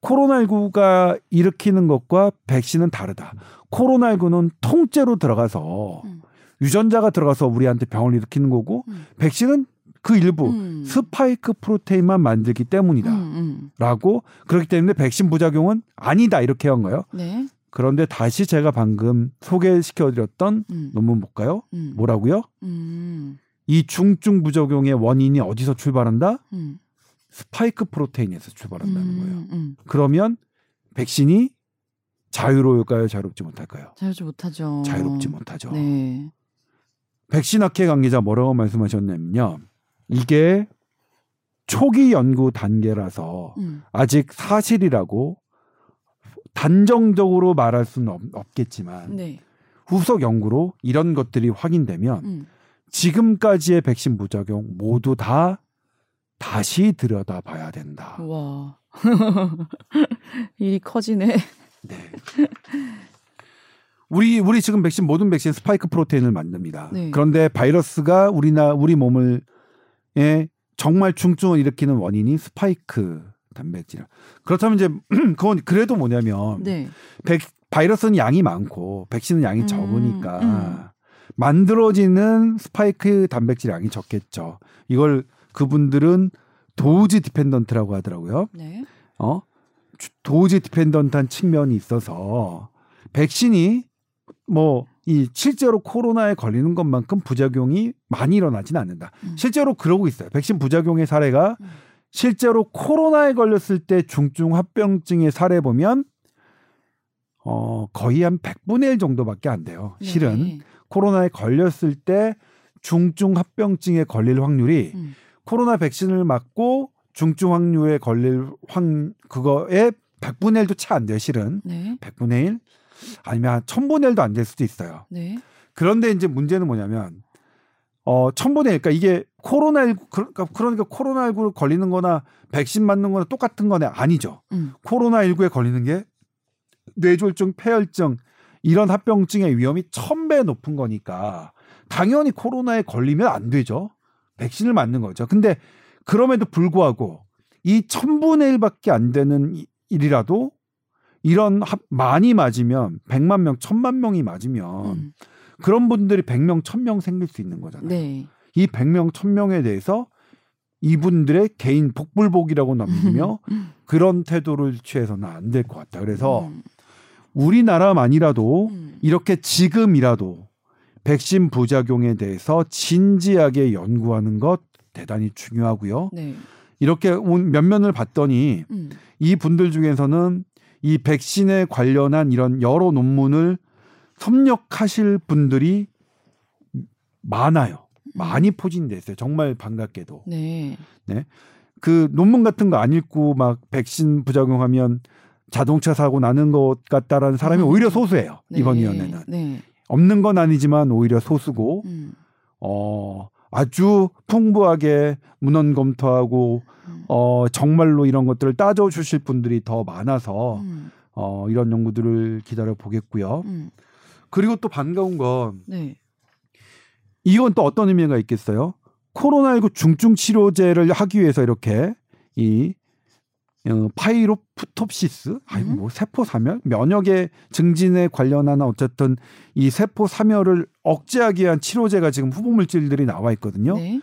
코로나19가 일으키는 것과 백신은 다르다. 코로나19는 통째로 들어가서 음. 유전자가 들어가서 우리한테 병을 일으키는 거고 음. 백신은 그 일부 음. 스파이크 프로테인만 만들기 때문이다. 음, 음. 라고 그렇기 때문에 백신 부작용은 아니다 이렇게 한 거예요. 네. 그런데 다시 제가 방금 소개시켜 드렸던 음. 논문 볼까요? 음. 뭐라고요? 음. 이 중증 부작용의 원인이 어디서 출발한다? 음. 스파이크 프로테인에서 출발한다는 거예요. 그러면 백신이 자유로울까요? 자유롭지 못할까요? 자유롭지 못하죠. 자유롭지 못하죠. 네. 백신 학회 관계자 뭐라고 말씀하셨냐면요. 이게 초기 연구 단계라서 음. 아직 사실이라고 단정적으로 말할 수는 없, 없겠지만 네. 후속 연구로 이런 것들이 확인되면 음. 지금까지의 백신 부작용 모두 다 다시 들여다봐야 된다. 와. 일이 커지네. 네. 우리 우리 지금 백신 모든 백신 스파이크 프로테인을 만듭니다. 네. 그런데 바이러스가 우리나 우리 몸을 에 정말 중증을 일으키는 원인이 스파이크 단백질. 그렇다면 이제 그건 그래도 뭐냐면 네. 백, 바이러스는 양이 많고 백신은 양이 음, 적으니까 음. 만들어지는 스파이크 단백질 양이 적겠죠. 이걸 그분들은 dose dependent라고 하더라고요. 네. 어? 주- dose dependent한 측면이 있어서 백신이 뭐 이 실제로 코로나에 걸리는 것만큼 부작용이 많이 일어나지는 않는다. 음. 실제로 그러고 있어요. 백신 부작용의 사례가 음. 실제로 코로나에 걸렸을 때 중증 합병증의 사례 보면 어 거의 한 100분의 1 정도밖에 안 돼요. 실은 네. 코로나에 걸렸을 때 중증 합병증에 걸릴 확률이 음. 코로나 백신을 맞고 중증 확률에 걸릴 확 그거에 100분의 1도 차 안 돼요, 실은. 네. 100분의 1 아니면 한 1000분의 1도 안 될 수도 있어요. 네. 그런데 이제 문제는 뭐냐면 어 1000분의 1 그러니까 이게 코로나19 그러니까 그러니까 코로나19를 걸리는 거나 백신 맞는 거나 똑같은 거네 아니죠. 음. 코로나19에 걸리는 게 뇌졸중, 폐혈증 이런 합병증의 위험이 1000배 높은 거니까 당연히 코로나에 걸리면 안 되죠. 백신을 맞는 거죠. 근데 그럼에도 불구하고 이 1000분의 1밖에 안 되는 이- 일이라도 이런 합- 많이 맞으면 100만 명, 1000만 명이 맞으면 음. 그런 분들이 100명, 1000명 생길 수 있는 거잖아요. 네. 이 100명, 1000명에 대해서 이분들의 개인 복불복이라고 남기며 그런 태도를 취해서는 안 될 것 같다. 그래서 음. 우리나라만이라도 음. 이렇게 지금이라도 백신 부작용에 대해서 진지하게 연구하는 것 대단히 중요하고요. 네. 이렇게 온 면면을 봤더니 음. 이 분들 중에서는 이 백신에 관련한 이런 여러 논문을 섭렵하실 분들이 많아요. 많이 포진돼 있어요. 정말 반갑게도. 네. 그 논문 같은 거 안 읽고 막 백신 부작용하면 자동차 사고 나는 것 같다라는 사람이 음. 오히려 소수예요. 네. 이번 위원회는. 네. 없는 건 아니지만 오히려 소수고 음. 어 아주 풍부하게 문헌 검토하고 음. 어 정말로 이런 것들을 따져 주실 분들이 더 많아서 음. 어 이런 연구들을 기다려 보겠고요. 음. 그리고 또 반가운 건 네. 이건 또 어떤 의미가 있겠어요? 코로나19 중증 치료제를 하기 위해서 이렇게 이 어, pyroptosis, 아이고 음. 뭐 세포 사멸, 면역의 증진에 관련한 어쨌든 이 세포 사멸을 억제하기 위한 치료제가 지금 후보 물질들이 나와 있거든요. 네.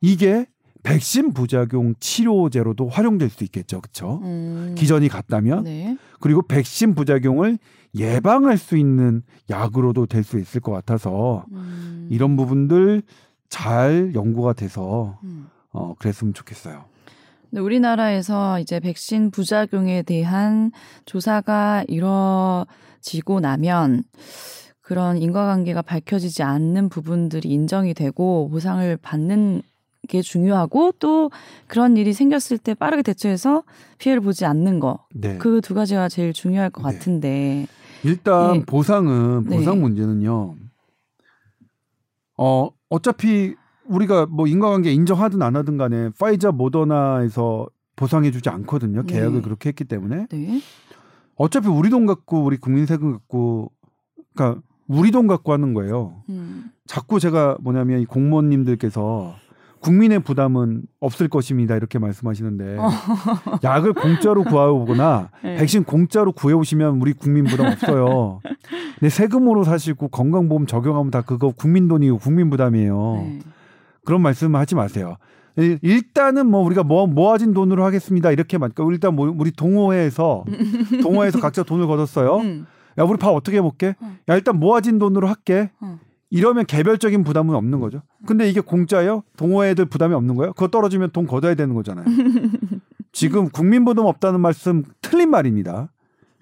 이게 백신 부작용 치료제로도 활용될 수 있겠죠, 그렇죠? 음. 기전이 같다면 네. 그리고 백신 부작용을 예방할 수 있는 약으로도 될 수 있을 것 같아서 음. 이런 부분들 잘 연구가 돼서 음. 어 그랬으면 좋겠어요. 근데 우리나라에서 이제 백신 부작용에 대한 조사가 이루어지고 나면 그런 인과관계가 밝혀지지 않는 부분들이 인정이 되고 보상을 받는 게 중요하고 또 그런 일이 생겼을 때 빠르게 대처해서 피해를 보지 않는 거. 네. 그두 가지가 제일 중요할 것 네. 같은데. 일단 예. 보상은 네. 보상 문제는요. 어 어차피 우리가 뭐 인과관계 인정하든 안 하든 간에 파이자 모더나에서 보상해 주지 않거든요. 네. 계약을 그렇게 했기 때문에 네. 어차피 우리 돈 갖고 우리 국민 세금 갖고 그러니까 우리 돈 갖고 하는 거예요. 음. 자꾸 제가 뭐냐면 이 공무원님들께서 국민의 부담은 없을 것입니다 이렇게 말씀하시는데 어. 약을 공짜로 구하거나 네. 백신 공짜로 구해오시면 우리 국민 부담 없어요. 근데 세금으로 사시고 건강보험 적용하면 다 그거 국민 돈이고 국민 부담이에요. 네. 그런 말씀을 하지 마세요. 일- 일단은 뭐 우리가 뭐 모아진 돈으로 하겠습니다 이렇게 만 그러니까 일단 뭐 우리 동호회에서 동호회에서 각자 돈을 걷었어요. 음. 야 우리 밥 어떻게 해볼게? 응. 야 일단 모아진 돈으로 할게. 응. 이러면 개별적인 부담은 없는 거죠. 근데 이게 공짜예요? 동호회들 부담이 없는 거예요? 그거 떨어지면 돈 걷어야 되는 거잖아요. 지금 국민 부담 없다는 말씀 틀린 말입니다.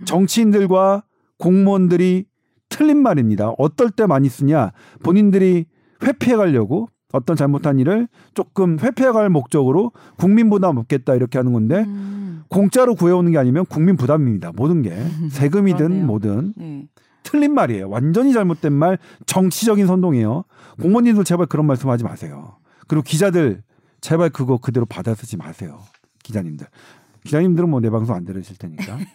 정치인들과 공무원들이 틀린 말입니다. 어떨 때 많이 쓰냐? 본인들이 회피해 가려고 어떤 잘못한 일을 조금 회피해 갈 목적으로 국민 부담 없겠다 이렇게 하는 건데 음. 공짜로 구해오는 게 아니면 국민 부담입니다. 모든 게 세금이든 그러네요. 뭐든 네. 틀린 말이에요. 완전히 잘못된 말, 정치적인 선동이에요. 공무원님들 제발 그런 말씀하지 마세요. 그리고 기자들 제발 그거 그대로 받아 쓰지 마세요. 기자님들. 기자님들은 뭐 내 방송 안 들으실 테니까.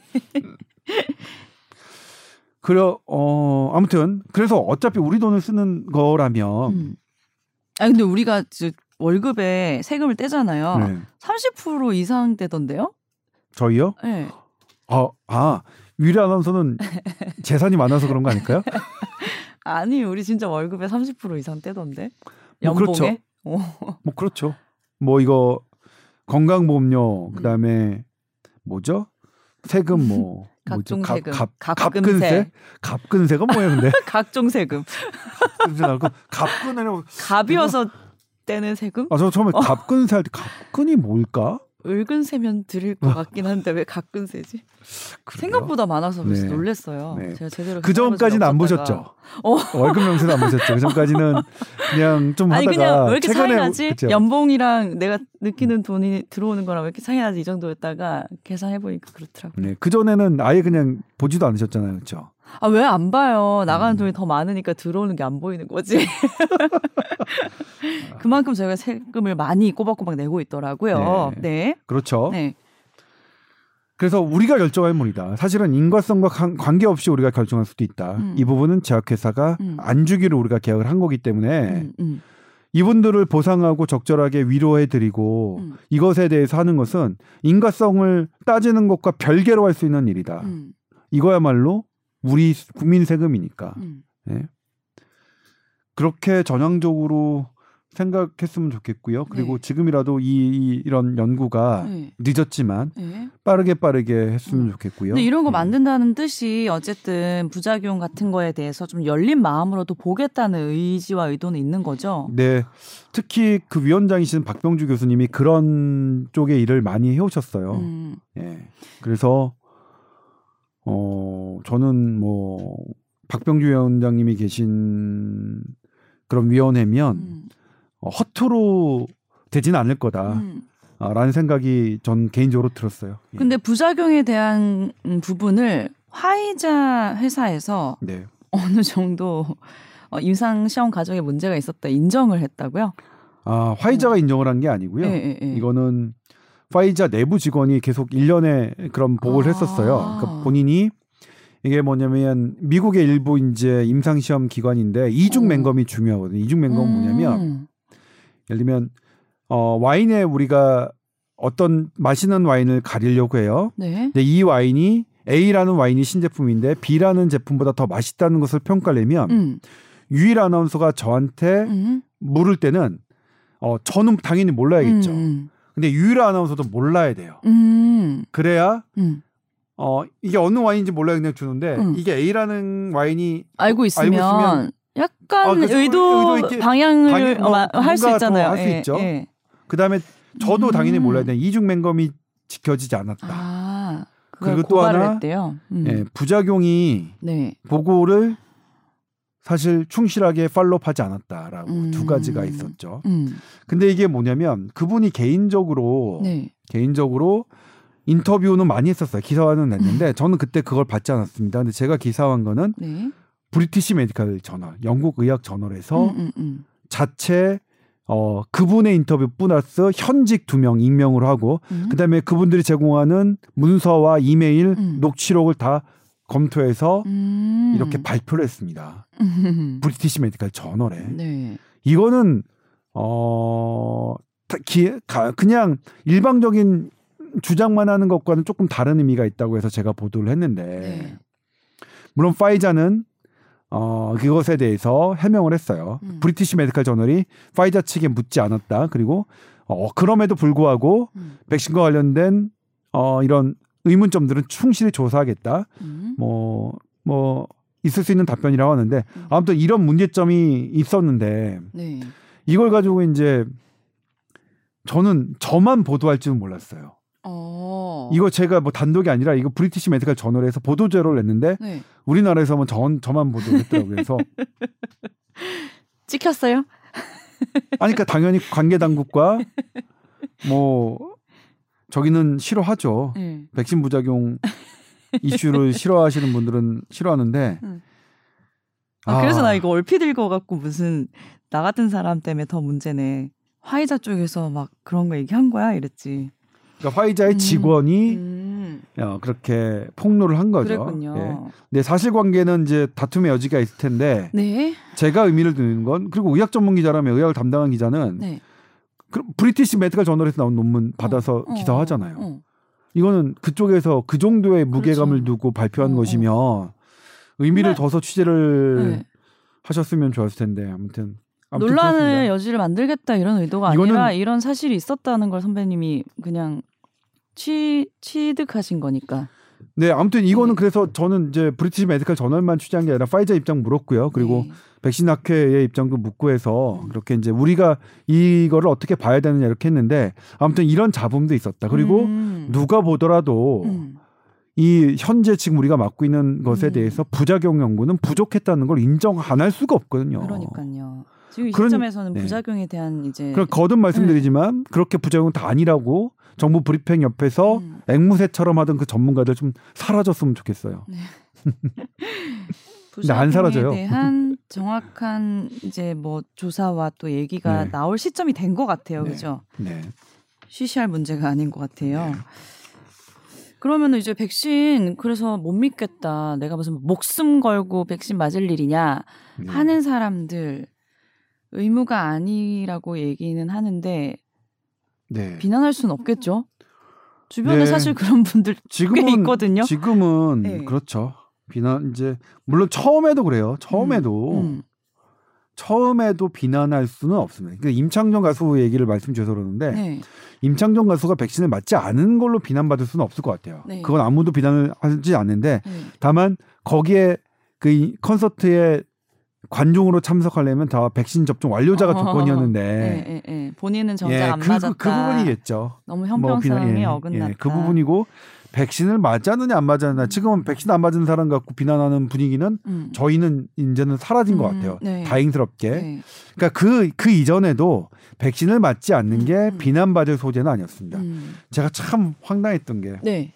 그래 어 아무튼 그래서 어차피 우리 돈을 쓰는 거라면 음. 아 근데 우리가 즉 월급에 세금을 떼잖아요. 네. 30% 이상 떼던데요? 저희요? 네. 아, 아 위례 아나운서는 재산이 많아서 그런 거 아닐까요? 아니 우리 진짜 월급에 30% 이상 떼던데. 뭐 연봉에. 그렇죠. 어. 뭐 그렇죠. 뭐 이거 건강보험료 그다음에 뭐죠? 세금 뭐 각종 뭐죠? 세금, 갑, 갑금세. 갑근세? 갑근세가 뭐예요, 근데? 각종 세금. 갑근세 나고 갑근이라고. 갑이어서 떼는 세금? 아, 저 어. 처음에 갑근세 할 때 갑근이 뭘까? 을근 세면 드릴 것 같긴 한데 왜 각근세지? 그래요? 생각보다 많아서 네. 놀랬어요. 네. 제가 제대로 그 전까지는 안 보셨죠? 어. 월급 명세는 안 보셨죠? 그 전까지는 그냥 좀 아니 하다가 그냥 왜 이렇게 차이 최근에 나지? 그쵸? 연봉이랑 내가 느끼는 돈이 들어오는 거랑 왜 이렇게 차이 나지 이 정도였다가 계산해 보니까 그렇더라고요. 네, 그 전에는 아예 그냥 보지도 않으셨잖아요, 그렇죠? 아 왜 안 봐요? 나가는 음. 돈이 더 많으니까 들어오는 게 안 보이는 거지. 그만큼 저희가 세금을 많이 꼬박꼬박 내고 있더라고요. 네. 그렇죠. 네. 그래서 우리가 결정할 문이다. 사실은 인과성과 관- 관계없이 우리가 결정할 수도 있다. 음. 이 부분은 제약회사가 음. 안 주기로 우리가 계약을 한 거기 때문에 음, 음, 이분들을 보상하고 적절하게 위로해드리고 음. 이것에 대해서 하는 것은 인과성을 따지는 것과 별개로 할 수 있는 일이다. 음, 이거야말로 우리 국민 세금이니까. 음. 네. 그렇게 전향적으로 생각했으면 좋겠고요. 그리고 네. 지금이라도 이, 이 이런 연구가 네. 늦었지만 네. 빠르게 빠르게 했으면 음. 좋겠고요. 근데 이런 거 음. 만든다는 뜻이 어쨌든 부작용 같은 거에 대해서 좀 열린 마음으로도 보겠다는 의지와 의도는 있는 거죠. 네. 특히 그 위원장이신 박병주 교수님이 그런 쪽의 일을 많이 해오셨어요. 음, 예. 그래서 어 저는 뭐 박병주 위원장님이 계신 그런 위원회면 음, 어, 허투루 되지는 않을 거다라는 음. 생각이 전 개인적으로 들었어요. 예. 근데 부작용에 대한 음, 부분을 화이자 회사에서 네. 어느 정도 어, 임상 시험 과정에 문제가 있었다 인정을 했다고요? 아 화이자가 인정을 한 게 아니고요. 예, 예, 예. 이거는 화이자 내부 직원이 계속 일련의 그런 보고를 아. 했었어요. 그러니까 본인이 이게 뭐냐면 미국의 일부 이제 임상 시험 기관인데 이중 어. 맹검이 중요하거든요. 이중 맹검은 뭐냐면 음, 예를 들면 어 와인에 우리가 어떤 마시는 와인을 가리려고 해요. 네. 근데 이 와인이 A라는 와인이 신제품인데 B라는 제품보다 더 맛있다는 것을 평가하려면 음, 유일 아나운서가 저한테 음, 물을 때는 어 저는 당연히 몰라야겠죠. 음, 근데 유일 아나운서도 몰라야 돼요. 음, 그래야 음. 어 이게 어느 와인인지 몰라 그냥 주는데 음. 이게 A라는 와인이 알고 있으면, 있으면 약간 아, 의도, 의도 있게 방향을 방향, 뭐, 할수 뭔가 있잖아요. 더할수 예, 있죠. 예. 그다음에 저도 음. 당연히 몰라야 돼. 이중 맹검이 지켜지지 않았다. 아, 그리고 또 하나, 했대요. 음. 예, 부작용이 네. 보고를 사실 충실하게 팔로우하지 않았다라고 음. 두 가지가 있었죠. 음. 근데 이게 뭐냐면 그분이 개인적으로 네. 개인적으로 인터뷰는 많이 했었어요. 기사화는 냈는데 저는 그때 그걸 받지 않았습니다. 근데 제가 기사한 거는 네. British Medical Journal, 영국 의학 저널에서 음, 음, 음. 자체 어 그분의 인터뷰 플러스 현직 두명 익명을 하고 음. 그다음에 그분들이 제공하는 문서와 이메일, 음. 녹취록을 다 검토해서 음. 음. 이렇게 발표를 했습니다. British Medical Journal에. 네. 이거는 어 다- 기, 가, 그냥 일방적인 주장만 하는 것과는 조금 다른 의미가 있다고 해서 제가 보도를 했는데 네. 물론 Pfizer는 어 그것에 대해서 해명을 했어요. 음. British Medical Journal이 Pfizer 측에 묻지 않았다. 그리고 어 그럼에도 불구하고 음. 백신과 관련된 어 이런 의문점들은 충실히 조사하겠다. 음. 뭐뭐 있을 수 있는 답변이라고 하는데 음. 아무튼 이런 문제점이 있었는데 네. 이걸 가지고 이제 저는 저만 보도할 줄은 몰랐어요. 어. 이거 제가 뭐 단독이 아니라 이거 브리티시 메디컬 저널에서 보도 자료를 냈는데 네. 우리나라에서만 전 저만 보도를 했더라고요. 그래서 찍혔어요? 아니 그러니까 당연히 관계 당국과 뭐 저기는 싫어하죠. 네. 백신 부작용 이슈를 싫어하시는 분들은 싫어하는데 음. 아, 그래서 나 이거 얼핏 읽어갖고 무슨 나 같은 사람 때문에 더 문제네. 화이자 쪽에서 막 그런 거 얘기한 거야 이랬지. 그러니까 화이자의 음. 직원이 음, 어, 그렇게 폭로를 한 거죠. 그랬군요. 예. 근데 사실관계는 이제 다툼의 여지가 있을 텐데 네. 제가 의미를 두는 건 그리고 의학 전문 기자라면 의학을 담당한 기자는 네. 그 British Medical Journal에서 나온 논문 받아서 어, 기사하잖아요. 어, 어. 이거는 그쪽에서 그 정도의 무게감을 그렇죠. 두고 발표한 어, 어. 것이면 의미를 둬서 취재를 네. 하셨으면 좋았을 텐데 아무튼 그렇습니다. 여지를 만들겠다 이런 의도가 아니라 이런 사실이 있었다는 걸 선배님이 그냥 취 취득하신 거니까. 네 아무튼 이거는 네. 그래서 저는 이제 British Medical Journal만 취재한 게 아니라 파이자 입장 물었고요. 그리고 네. 백신 학회의 입장도 묻고 해서 음. 그렇게 이제 우리가 이거를 어떻게 봐야 되느냐 이렇게 했는데 아무튼 이런 잡음도 있었다. 그리고 음. 누가 보더라도 음. 이 현재 지금 우리가 맡고 있는 것에 음. 대해서 부작용 연구는 부족했다는 걸 인정 안 할 수가 없거든요. 그러니까요. 지금 이 그런- 시점에서는 네. 부작용에 대한 이제 그럼 거듭 말씀드리지만 그렇게 부작용은 다 아니라고 정부 브리핑 옆에서 음. 앵무새처럼 하던 그 전문가들 좀 사라졌으면 좋겠어요. 근데 안 사라져요. 대한 정확한 이제 뭐 조사와 또 얘기가 네. 나올 시점이 된 것 같아요. 네. 그죠? 네. 쉬쉬할 문제가 아닌 것 같아요. 네. 그러면 이제 백신 그래서 못 믿겠다. 내가 무슨 목숨 걸고 백신 맞을 일이냐 네. 하는 사람들 의무가 아니라고 얘기는 하는데 네. 비난할 수는 없겠죠. 주변에 네. 사실 그런 분들 지금은 꽤 있거든요. 지금은 네. 그렇죠. 비난 이제 물론 처음에도 그래요. 처음에도 음. 처음에도 비난할 수는 없습니다. 그러니까 임창정 가수 얘기를 말씀 주셔서 그러는데 네. 임창정 가수가 백신을 맞지 않은 걸로 비난받을 수는 없을 것 같아요. 네. 그건 아무도 비난을 하지 않는데 네. 다만 거기에 그 이- 콘서트에 관중으로 참석하려면 다 백신 접종 완료자가 어, 조건이었는데 네, 네, 네. 본인은 정작 예, 안 그, 맞았다. 그, 그 부분이겠죠. 너무 뭐 비난- 형평성에 예, 어긋났다. 예, 그 부분이고 백신을 맞았느냐 안 맞았느냐 지금은 백신 안 맞은 사람 갖고 비난하는 분위기는 음. 저희는 이제는 사라진 것 음, 같아요. 네. 다행스럽게. 네. 그러니까 그, 그 이전에도 백신을 맞지 않는 게 음, 음. 비난받을 소재는 아니었습니다. 음. 제가 참 황당했던 게 네.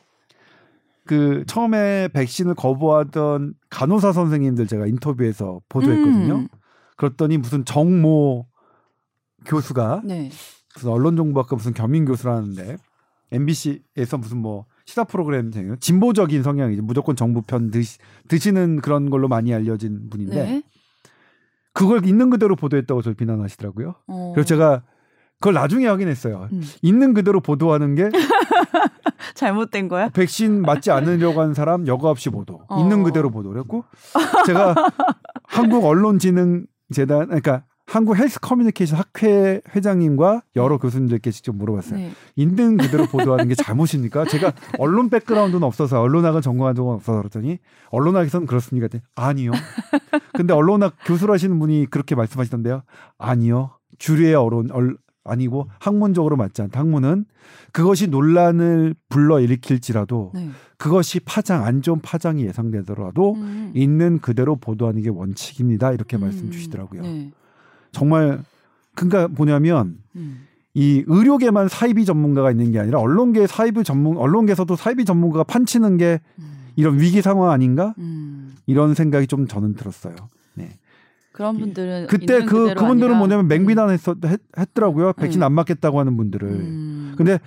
그 처음에 백신을 거부하던 간호사 선생님들 제가 인터뷰에서 보도했거든요. 음. 그랬더니 무슨 정모 교수가 네. 무슨 언론정보학과 무슨 겸임 교수라는데 MBC에서 무슨 뭐 시사 프로그램 쟁요 진보적인 성향이죠. 무조건 정부 편 드시, 드시는 그런 걸로 많이 알려진 분인데 네. 그걸 있는 그대로 보도했다고 저를 비난하시더라고요. 어. 그래서 제가 그걸 나중에 확인했어요. 음. 있는 그대로 보도하는 게 잘못된 거야? 백신 맞지 않으려고 하는 사람 여과 없이 보도. 어. 있는 그대로 보도를 했고 제가 한국 언론진흥 재단 그러니까 한국 헬스 커뮤니케이션 학회 회장님과 여러 교수님들께 직접 물어봤어요. 네. 있는 그대로 보도하는 게 잘못입니까? 제가 언론 백그라운드는 없어서 언론학을 전공한 적은 없어서 그랬더니 언론학에서는 그렇습니까? 아니요. 근데 언론학 교수라시는 분이 그렇게 말씀하시던데요. 아니요. 주류의 언론 얼, 아니고 학문적으로 맞지 않다. 학문은 그것이 논란을 불러 일으킬지라도 네. 그것이 파장 안 좋은 파장이 예상되더라도 음. 있는 그대로 보도하는 게 원칙입니다. 이렇게 음. 말씀 주시더라고요. 네. 정말 그러니까 뭐냐면 음. 이 의료계만 사이비 전문가가 있는 게 아니라 언론계 사이비 전문 언론계에서도 사이비 전문가가 판치는 게 음. 이런 위기 상황 아닌가 음. 이런 생각이 좀 저는 들었어요. 네. 그런 분들은 그때 그 그분들은 아니라- 뭐냐면 맹비난했었 했, 했더라고요. 백신 음. 안 맞겠다고 하는 분들을. 음. 근데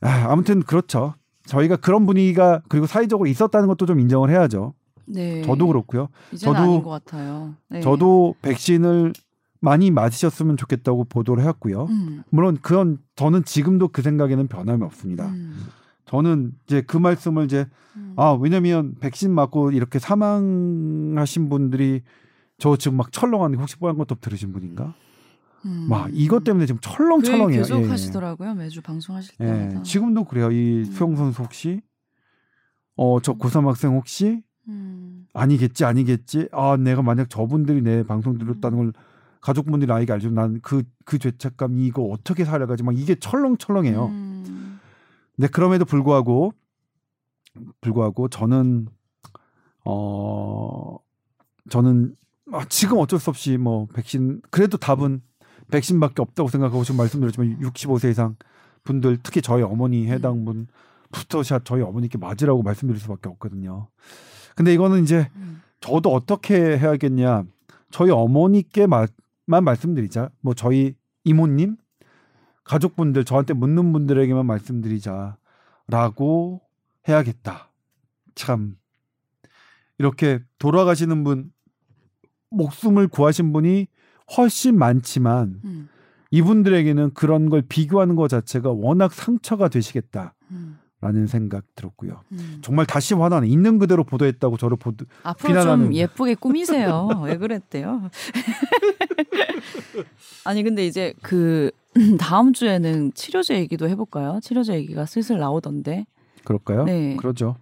아, 아무튼 그렇죠. 저희가 그런 분위기가 그리고 사회적으로 있었다는 것도 좀 인정을 해야죠. 네. 저도 그렇고요. 저도- 아닌 것 같아요. 네. 저도 백신을 많이 맞으셨으면 좋겠다고 보도를 해왔고요. 음. 물론 그런 저는 지금도 그 생각에는 변함이 없습니다. 음. 저는 이제 그 말씀을 이제 음. 아 왜냐면 백신 맞고 이렇게 사망하신 분들이 저 지금 막 철렁한 혹시 뽀얀 것도 들으신 분인가? 음. 막 이것 때문에 지금 철렁철렁해요. 계속 예, 예. 하시더라고요. 매주 방송하실 예, 때마다. 지금도 그래요. 이 음. 수영 선수 혹시 어저 고3 학생 혹시 음. 아니겠지 아니겠지 아 내가 만약 저분들이 내 방송 들었다는 걸 가족분들이 아이가 알죠 난 그 그 죄책감 이거 어떻게 살아가지 막 이게 철렁철렁해요 음. 근데 그럼에도 불구하고 불구하고 저는 어 저는 아, 지금 어쩔 수 없이 뭐 백신 그래도 답은 백신밖에 없다고 생각하고 지금 말씀드렸지만 65세 이상 분들 특히 저희 어머니 해당 분부터 샷 저희 어머니께 맞으라고 말씀드릴 수밖에 없거든요. 근데 이거는 이제 음. 저도 어떻게 해야겠냐 저희 어머니께 만 말씀드리자. 뭐 저희 이모님 가족분들 저한테 묻는 분들에게만 말씀드리자라고 해야겠다. 참. 이렇게 돌아가시는 분 목숨을 구하신 분이 훨씬 많지만 음. 이분들에게는 그런 걸 비교하는 것 자체가 워낙 상처가 되시겠다 라는 음. 생각 들었고요. 음. 정말 다시 화나는 있는 그대로 보도했다고 저를 보도 앞으로 비난하는- 좀 예쁘게 꾸미세요. 왜 그랬대요? 아니 근데 이제 그 다음 주에는 치료제 얘기도 해볼까요? 치료제 얘기가 슬슬 나오던데. 그럴까요? 네. 그러죠.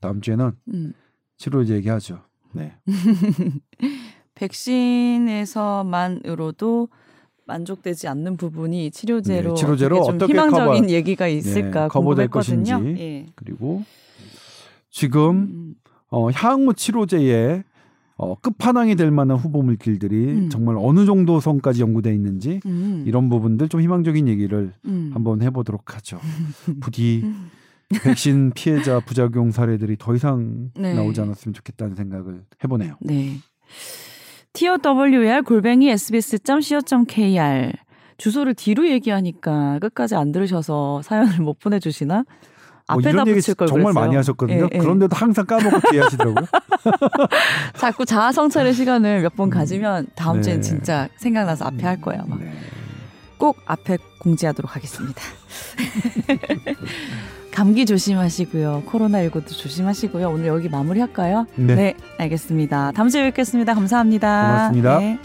다음 주에는 음. 치료제 얘기하죠. 네. 백신에서만으로도 만족되지 않는 부분이 치료제로, 네, 치료제로 어떻게 희망적인 커버- 얘기가 있을까 네, 궁금했거든요. 것인지. 예. 그리고 지금 음, 어, 향후 치료제의 어, 끝판왕이 될 만한 후보 물질들이 음. 정말 어느 정도 선까지 연구돼 있는지 음, 이런 부분들 좀 희망적인 얘기를 음. 한번 해보도록 하죠. 부디 백신 피해자 부작용 사례들이 더 이상 네. 나오지 않았으면 좋겠다는 생각을 해보네요. 네. TOWR 골뱅이 sbs.co.kr 주소를 뒤로 얘기하니까 끝까지 안 들으셔서 사연을 못 보내주시나? 뭐 앞에다 이런 얘기 붙일 걸 정말 그랬어요. 많이 하셨거든요. 예, 예. 그런데도 항상 까먹고 뒤에 하시더라고요. 자꾸 자아 성찰의 시간을 몇 번 가지면 다음 네. 주엔 진짜 생각나서 앞에 할 거예요. 아마. 네. 꼭 앞에 공지하도록 하겠습니다. 감기 조심하시고요. 코로나19도 조심하시고요. 오늘 여기 마무리할까요? 네. 네, 알겠습니다. 다음 주에 뵙겠습니다. 감사합니다. 고맙습니다. 네.